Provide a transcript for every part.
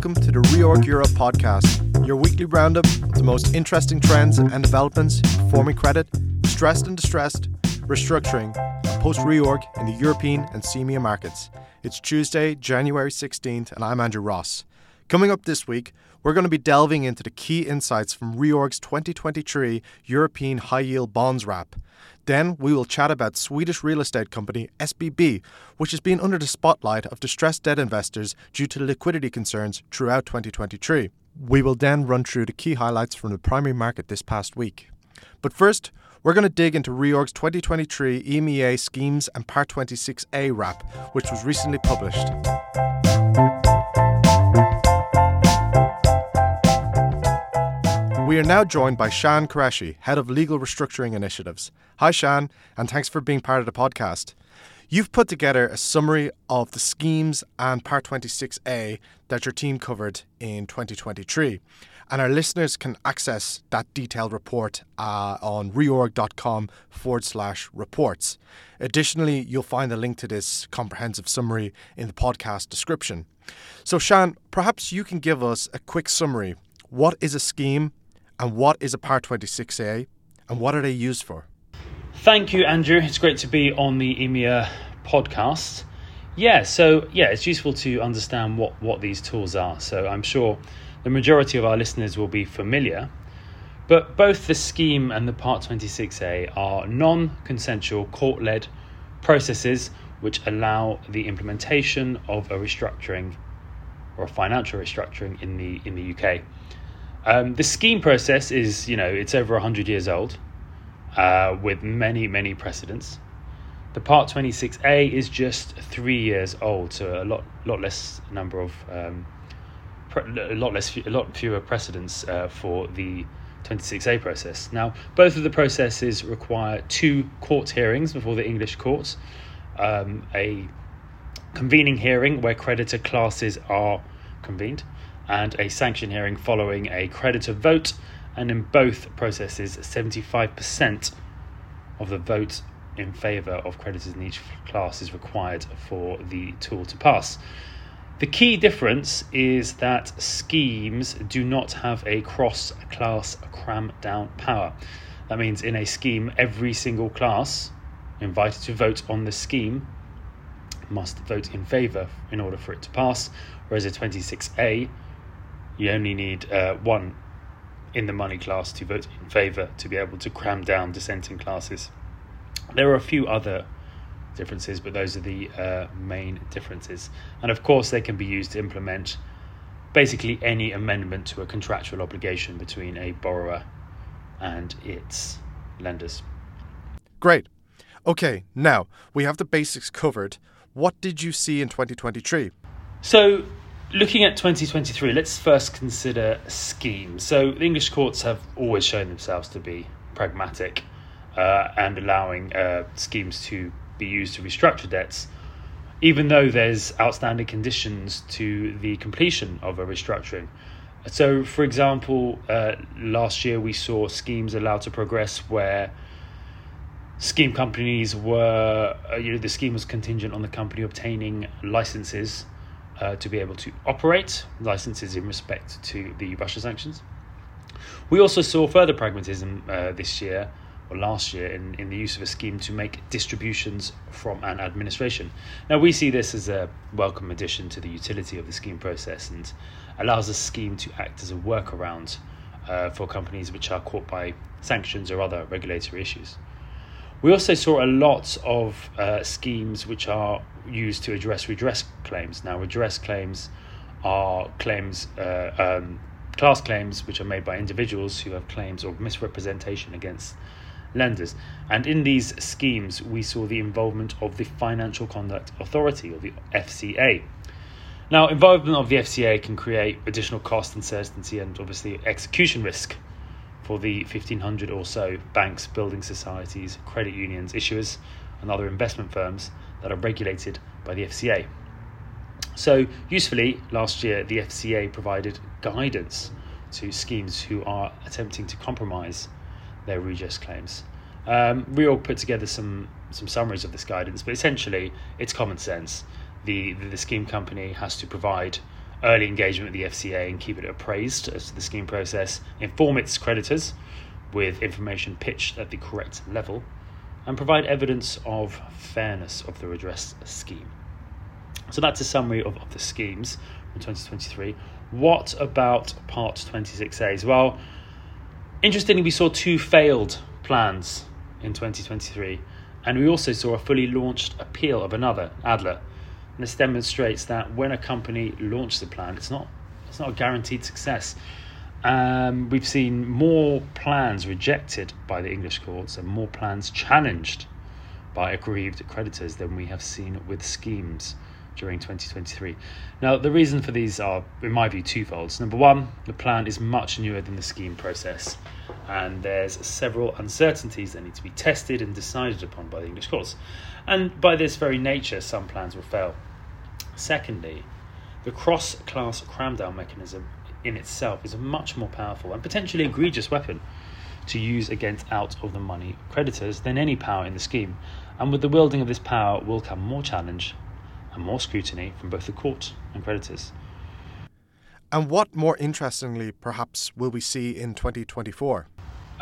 welcome to the Reorg Europe podcast, your weekly roundup of the most interesting trends and developments in performing credit, stressed and distressed, restructuring, and post reorg in the European and CEMEA markets. It's Tuesday, January 16th, and I'm Andrew Ross. Coming up this week, we're going to be delving into the key insights from Reorg's 2023 European High Yield Bonds Wrap. Then we will chat about Swedish real estate company SBB, which has been under the spotlight of distressed debt investors due to liquidity concerns throughout 2023. We will then run through the key highlights from the primary market this past week. But first, we're going to dig into Reorg's 2023 EMEA Schemes and Part 26A Wrap, which was recently published. We are now joined by Shan Qureshi, Head of Legal Restructuring Initiatives. Hi, Shan, and thanks for being part of the podcast. You've put together a summary of the schemes and Part 26A that your team covered in 2023. And our listeners can access that detailed report uh, on reorg.com forward slash reports. Additionally, you'll find the link to this comprehensive summary in the podcast description. So, Shan, perhaps you can give us a quick summary. What is a scheme and what is a Part 26A and what are they used for? Thank you, Andrew. It's great to be on the EMEA podcast. Yeah, so yeah, it's useful to understand what, what these tools are. So I'm sure the majority of our listeners will be familiar, but both the scheme and the Part 26A are non consensual court led processes which allow the implementation of a restructuring or a financial restructuring in the in the UK. Um, the scheme process is, you know, it's over 100 years old uh, with many, many precedents. The Part 26A is just three years old, so a lot, lot less number of, um, pre- a lot less, a lot fewer precedents uh, for the 26A process. Now, both of the processes require two court hearings before the English courts, um, a convening hearing where creditor classes are convened, and a sanction hearing following a creditor vote. And in both processes, 75% of the vote in favour of creditors in each class is required for the tool to pass. The key difference is that schemes do not have a cross class cram down power. That means in a scheme, every single class invited to vote on the scheme must vote in favour in order for it to pass, whereas a 26A you only need uh, one in the money class to vote in favour to be able to cram down dissenting classes. There are a few other differences, but those are the uh, main differences. And of course, they can be used to implement basically any amendment to a contractual obligation between a borrower and its lenders. Great. Okay, now we have the basics covered. What did you see in 2023? So, Looking at 2023, let's first consider schemes. So, the English courts have always shown themselves to be pragmatic uh, and allowing uh, schemes to be used to restructure debts, even though there's outstanding conditions to the completion of a restructuring. So, for example, uh, last year we saw schemes allowed to progress where scheme companies were, uh, you know, the scheme was contingent on the company obtaining licenses uh, to be able to operate licenses in respect to the Russia sanctions. We also saw further pragmatism uh, this year or last year in, in the use of a scheme to make distributions from an administration. Now, we see this as a welcome addition to the utility of the scheme process and allows a scheme to act as a workaround uh, for companies which are caught by sanctions or other regulatory issues. We also saw a lot of uh, schemes which are used to address redress claims. Now, redress claims are claims, uh, um, class claims, which are made by individuals who have claims of misrepresentation against lenders. And in these schemes, we saw the involvement of the Financial Conduct Authority, or the FCA. Now, involvement of the FCA can create additional cost, uncertainty, and obviously execution risk for the 1,500 or so banks, building societies, credit unions, issuers, and other investment firms that are regulated by the FCA. So, usefully, last year the FCA provided guidance to schemes who are attempting to compromise their redress claims. Um, we all put together some, some summaries of this guidance, but essentially it's common sense. The, the, the scheme company has to provide early engagement with the FCA and keep it appraised as to the scheme process, inform its creditors with information pitched at the correct level, and provide evidence of fairness of the redress scheme. So that's a summary of, of the schemes from 2023. What about Part 26As? Well, interestingly, we saw two failed plans in 2023, and we also saw a fully launched appeal of another, Adler. And this demonstrates that when a company launches a plan, it's not it's not a guaranteed success. Um, we've seen more plans rejected by the English courts and more plans challenged by aggrieved creditors than we have seen with schemes during 2023. Now, the reason for these are, in my view, twofold. Number one, the plan is much newer than the scheme process, and there's several uncertainties that need to be tested and decided upon by the English courts. And by this very nature, some plans will fail. Secondly, the cross class cramdown mechanism in itself is a much more powerful and potentially egregious weapon to use against out of the money creditors than any power in the scheme. And with the wielding of this power will come more challenge and more scrutiny from both the court and creditors. And what, more interestingly, perhaps, will we see in 2024?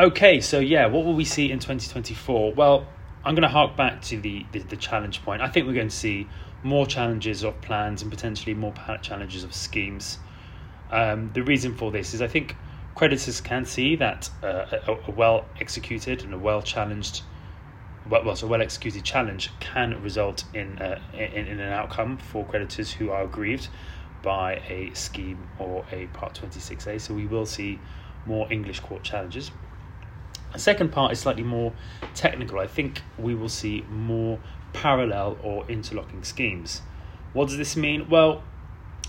Okay, so yeah, what will we see in 2024? Well, I'm going to hark back to the, the, the challenge point. I think we're going to see more challenges of plans and potentially more challenges of schemes. Um, the reason for this is I think creditors can see that uh, a, a well executed and a well challenged well, so a well executed challenge can result in, uh, in, in an outcome for creditors who are aggrieved by a scheme or a Part 26A. So we will see more English court challenges. The second part is slightly more technical. I think we will see more parallel or interlocking schemes. What does this mean? Well,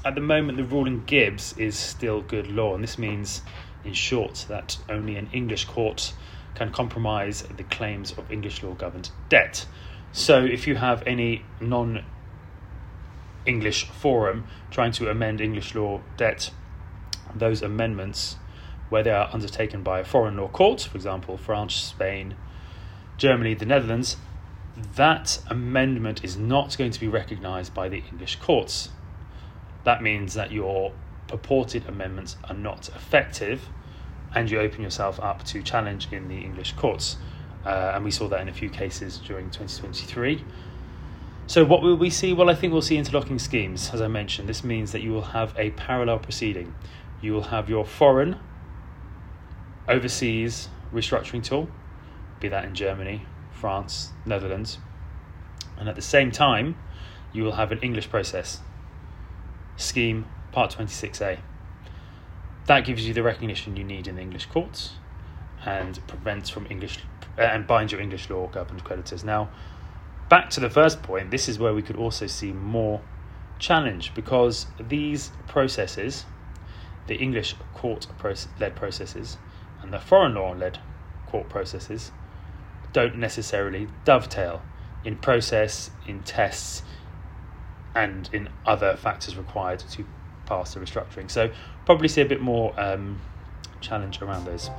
at the moment, the rule in Gibbs is still good law, and this means, in short, that only an English court can compromise the claims of English law governed debt. So if you have any non English forum trying to amend English law debt, those amendments, where they are undertaken by foreign law courts, for example, France, Spain, Germany, the Netherlands, that amendment is not going to be recognised by the English courts. That means that your purported amendments are not effective and you open yourself up to challenge in the English courts. Uh, and we saw that in a few cases during 2023. So, what will we see? Well, I think we'll see interlocking schemes, as I mentioned. This means that you will have a parallel proceeding. You will have your foreign, overseas restructuring tool, be that in Germany, France, Netherlands. And at the same time, you will have an English process, scheme part 26A that gives you the recognition you need in the English courts and prevents from English uh, and binds your English law governed creditors. Now, back to the first point, this is where we could also see more challenge because these processes, the English court led processes and the foreign law led court processes, don't necessarily dovetail in process, in tests, and in other factors required to pass the restructuring. So probably see a bit more um, challenge around those.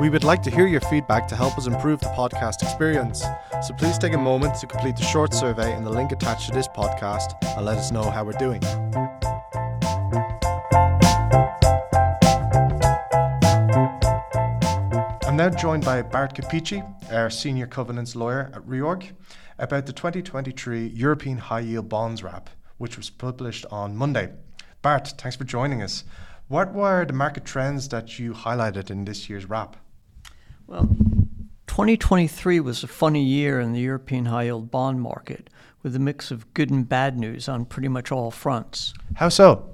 We would like to hear your feedback to help us improve the podcast experience. So please take a moment to complete the short survey in the link attached to this podcast and let us know how we're doing. Now joined by Bart Capeci, our senior covenants lawyer at Reorg, about the 2023 European High Yield Bonds Wrap which was published on Monday. Bart, thanks for joining us. What were the market trends that you highlighted in this year's wrap? Well, 2023 was a funny year in the European high yield bond market with a mix of good and bad news on pretty much all fronts. How so?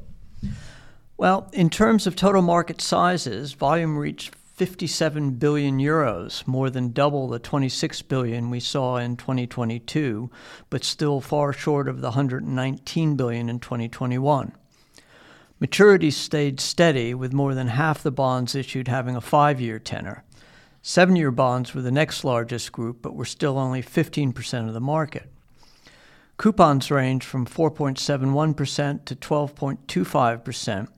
Well, in terms of total market sizes, volume reached 57 billion euros, more than double the 26 billion we saw in 2022, but still far short of the 119 billion in 2021. Maturities stayed steady, with more than half the bonds issued having a five year tenor. Seven year bonds were the next largest group, but were still only 15% of the market. Coupons ranged from 4.71% to 12.25%,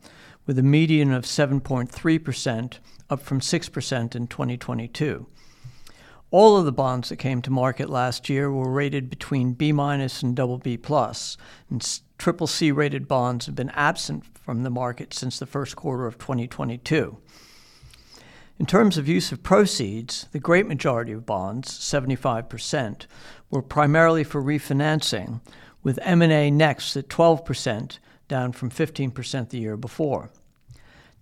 with a median of 7.3% up from 6% in 2022. All of the bonds that came to market last year were rated between B minus and double B plus, and triple C rated bonds have been absent from the market since the first quarter of 2022. In terms of use of proceeds, the great majority of bonds, 75%, were primarily for refinancing, with M&A next at 12%, down from 15% the year before.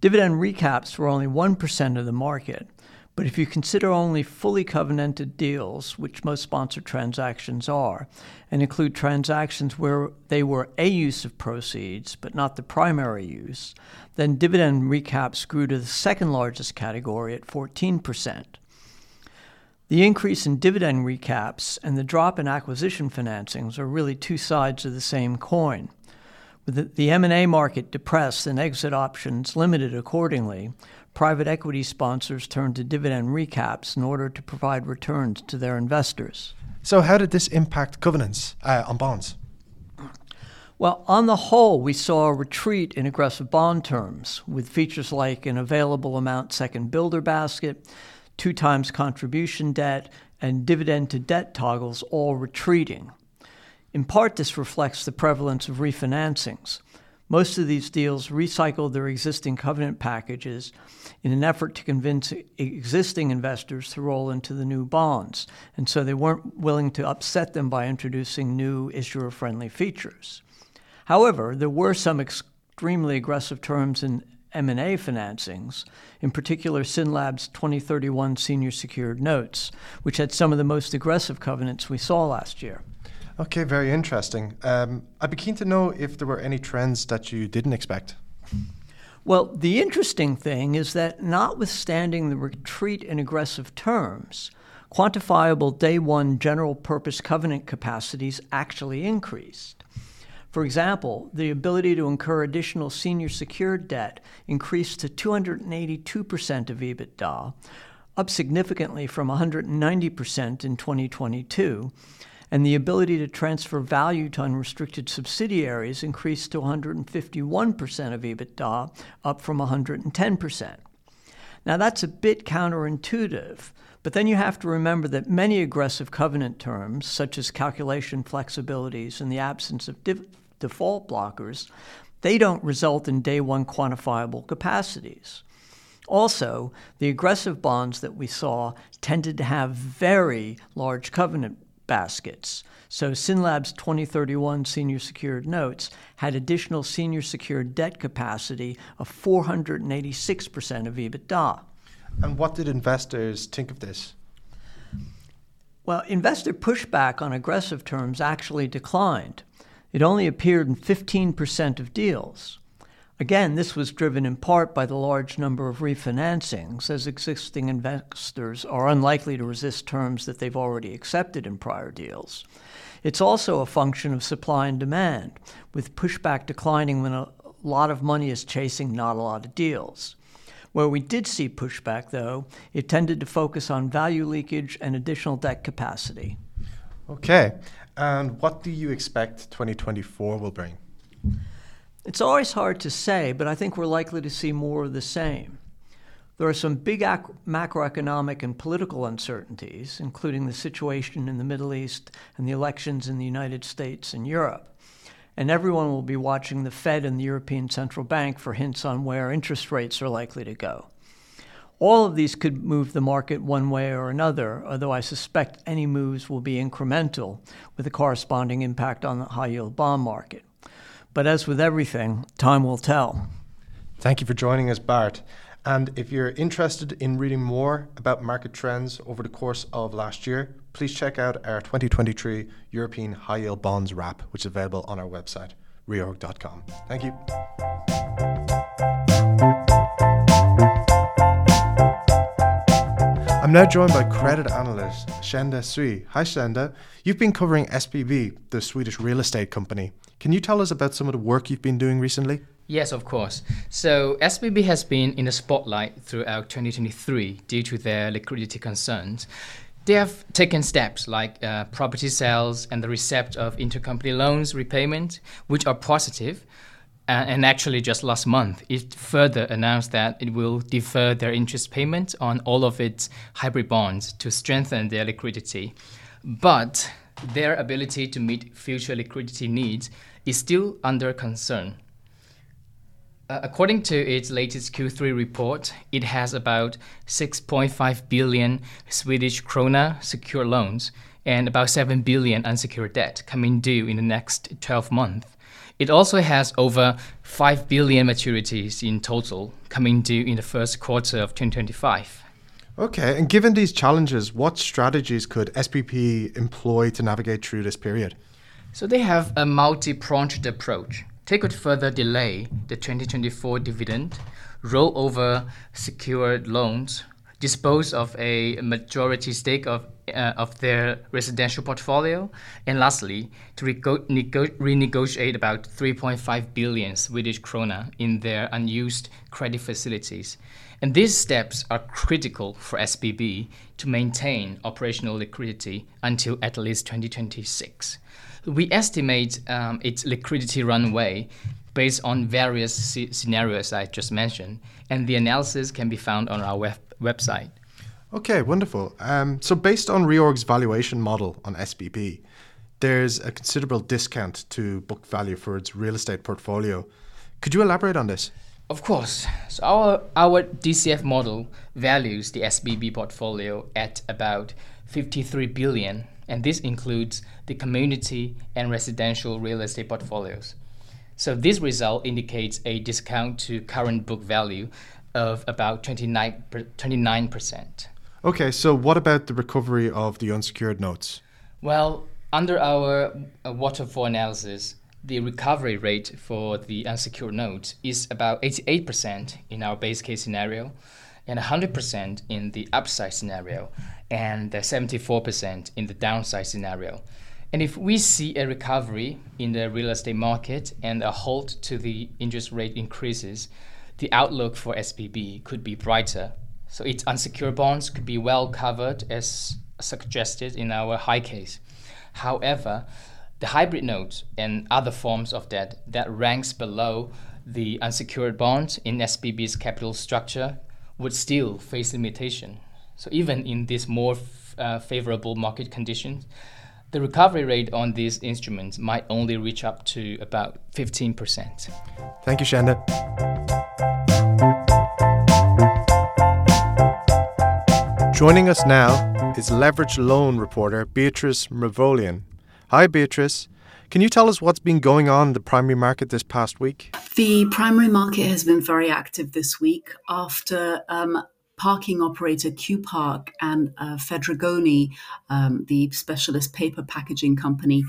Dividend recaps were only 1% of the market, but if you consider only fully covenanted deals, which most sponsored transactions are, and include transactions where they were a use of proceeds but not the primary use, then dividend recaps grew to the second largest category at 14%. The increase in dividend recaps and the drop in acquisition financings are really two sides of the same coin. With the M&A market depressed and exit options limited accordingly, private equity sponsors turned to dividend recaps in order to provide returns to their investors. So, how did this impact covenants uh, on bonds? Well, on the whole, we saw a retreat in aggressive bond terms, with features like an available amount second builder basket, two times contribution debt, and dividend to debt toggles all retreating. In part, this reflects the prevalence of refinancings. Most of these deals recycled their existing covenant packages in an effort to convince existing investors to roll into the new bonds, and so they weren't willing to upset them by introducing new issuer friendly features. However, there were some extremely aggressive terms in M&A financings, in particular SynLab's 2031 senior secured notes, which had some of the most aggressive covenants we saw last year. Okay, very interesting. Um, I'd be keen to know if there were any trends that you didn't expect. Well, the interesting thing is that notwithstanding the retreat in aggressive terms, quantifiable day one general purpose covenant capacities actually increased. For example, the ability to incur additional senior secured debt increased to 282% of EBITDA, up significantly from 190% in 2022, and the ability to transfer value to unrestricted subsidiaries increased to 151% of EBITDA, up from 110%. Now, that's a bit counterintuitive, but then you have to remember that many aggressive covenant terms, such as calculation flexibilities and the absence of div- default blockers, they don't result in day one quantifiable capacities. Also, the aggressive bonds that we saw tended to have very large covenant baskets. So SynLab's 2031 senior secured notes had additional senior secured debt capacity of 486% of EBITDA. And what did investors think of this? Well, investor pushback on aggressive terms actually declined. It only appeared in 15% of deals. Again, this was driven in part by the large number of refinancings, as existing investors are unlikely to resist terms that they've already accepted in prior deals. It's also a function of supply and demand, with pushback declining when a lot of money is chasing not a lot of deals. Where we did see pushback, though, it tended to focus on value leakage and additional debt capacity. Okay. And what do you expect 2024 will bring? It's always hard to say, but I think we're likely to see more of the same. There are some big ac- macroeconomic and political uncertainties, including the situation in the Middle East and the elections in the United States and Europe. And everyone will be watching the Fed and the European Central Bank for hints on where interest rates are likely to go. All of these could move the market one way or another, although I suspect any moves will be incremental with a corresponding impact on the high yield bond market. But as with everything, time will tell. Thank you for joining us, Bart. And if you're interested in reading more about market trends over the course of last year, please check out our 2023 European High Yield Bonds Wrap, which is available on our website, reorg.com. Thank you. I'm now joined by credit analyst Kjenda Sui. Hi, Kjenda. You've been covering SBB, the Swedish real estate company. Can you tell us about some of the work you've been doing recently? Yes, of course. So SBB has been in the spotlight throughout 2023 due to their liquidity concerns. They have taken steps like uh, property sales and the receipt of intercompany loans repayment, which are positive, uh, and actually, just last month, it further announced that it will defer their interest payment on all of its hybrid bonds to strengthen their liquidity. But their ability to meet future liquidity needs is still under concern. Uh, according to its latest Q3 report, it has about 6.5 billion Swedish krona secure loans and about 7 billion unsecured debt coming due in the next 12 months. It also has over 5 billion maturities in total coming due in the first quarter of 2025. Okay, and given these challenges, what strategies could SBB employ to navigate through this period? So they have a multi pronged approach. They could further delay the 2024 dividend, roll over secured loans, dispose of a majority stake of, uh, of their residential portfolio, and lastly, to rego- nego- renegotiate about 3.5 billion Swedish krona in their unused credit facilities. And these steps are critical for SBB to maintain operational liquidity until at least 2026. We estimate um, its liquidity runway based on various c- scenarios I just mentioned, and the analysis can be found on our web- website. Okay, wonderful. Um, so, based on Reorg's valuation model on SBB, there's a considerable discount to book value for its real estate portfolio. Could you elaborate on this? Of course. So our our DCF model values the SBB portfolio at about 53 billion, and this includes the community and residential real estate portfolios. So this result indicates a discount to current book value of about 29 29%. Okay, so what about the recovery of the unsecured notes? Well, under our uh, waterfall analysis, the recovery rate for the unsecured notes is about 88% in our base case scenario and 100% in the upside scenario and 74% in the downside scenario. And if we see a recovery in the real estate market and a halt to the interest rate increases, the outlook for SBB could be brighter. So its unsecured bonds could be well covered as suggested in our high case. However, the hybrid notes and other forms of debt that ranks below the unsecured bonds in SBB's capital structure would still face limitation. So even in these more f- uh, favorable market conditions, the recovery rate on these instruments might only reach up to about 15%. Thank you, Shanda. Joining us now is leverage loan reporter Beatrice Mrevolian. Hi, Beatrice. Can you tell us what's been going on in the primary market this past week? The primary market has been very active this week after um, parking operator Q Park and uh, Fedrigoni, um, the specialist paper packaging company,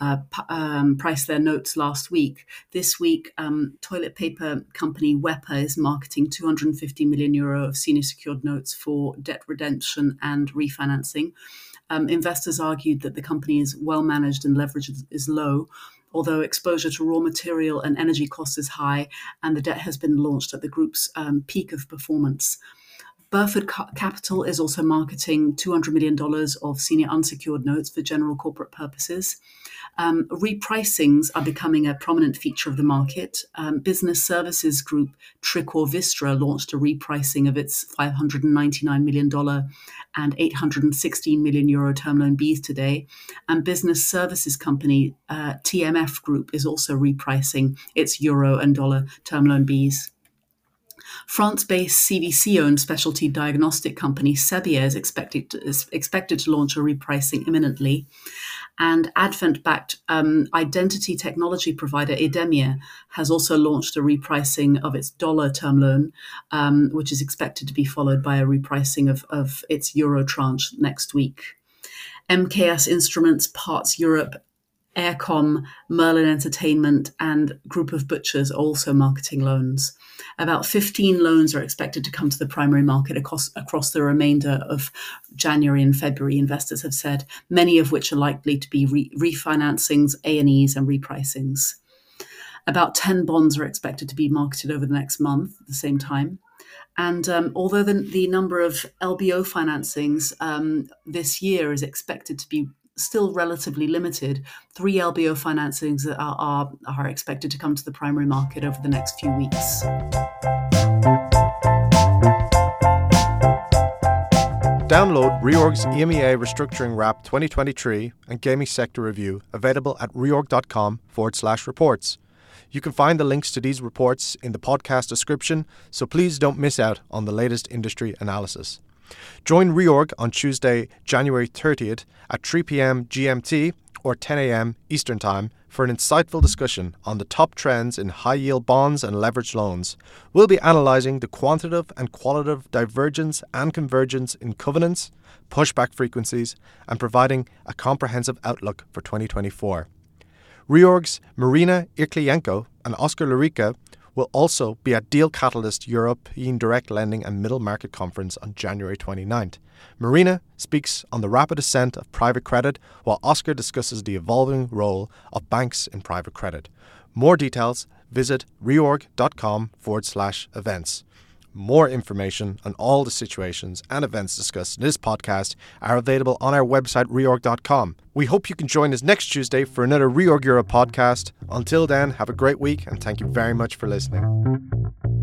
uh, um, priced their notes last week. This week, um, toilet paper company Wepa is marketing 250 million euro of senior secured notes for debt redemption and refinancing. Um, investors argued that the company is well managed and leverage is low although exposure to raw material and energy costs is high, and the debt has been launched at the group's um, peak of performance. Burford Capital is also marketing $200 million of senior unsecured notes for general corporate purposes. Um, repricings are becoming a prominent feature of the market. Um, business services group Tricor Vistra launched a repricing of its $599 million and €816 million Euro term loan Bs today. And business services company uh, TMF Group is also repricing its euro and dollar term loan Bs. France based CVC owned specialty diagnostic company Sebia is expected to, is expected to launch a repricing imminently. And Advent backed um, identity technology provider Idemia has also launched a repricing of its dollar term loan, um, which is expected to be followed by a repricing of, of its euro tranche next week. MKS Instruments, Parts Europe, Aircom, Merlin Entertainment, and Group of Butchers also marketing loans. About 15 loans are expected to come to the primary market across, across the remainder of January and February, investors have said, many of which are likely to be re- refinancings, A&Es, and repricings. About 10 bonds are expected to be marketed over the next month at the same time. And um, although the, the, number of LBO financings um, this year is expected to be still relatively limited. Three LBO financings are, are, are expected to come to the primary market over the next few weeks. Download Reorg's EMEA Restructuring Wrap 2023 and Gaming Sector Review available at reorg.com forward slash reports. You can find the links to these reports in the podcast description, so please don't miss out on the latest industry analysis. Join Reorg on Tuesday, January 30th at 3 p.m. GMT or 10 a.m. Eastern Time for an insightful discussion on the top trends in high yield bonds and leveraged loans. We'll be analysing the quantitative and qualitative divergence and convergence in covenants, pushback frequencies, and providing a comprehensive outlook for 2024. Reorg's Marina Irklienko and Oscar Larica will also be at Deal Catalyst European Direct Lending and Middle Market Conference on January 29th. Marina speaks on the rapid ascent of private credit, while Oscar discusses the evolving role of banks in private credit. More details, visit reorg.com forward slash events. More information on all the situations and events discussed in this podcast are available on our website, reorg.com. We hope you can join us next Tuesday for another Reorg Europe podcast. Until then, have a great week and thank you very much for listening.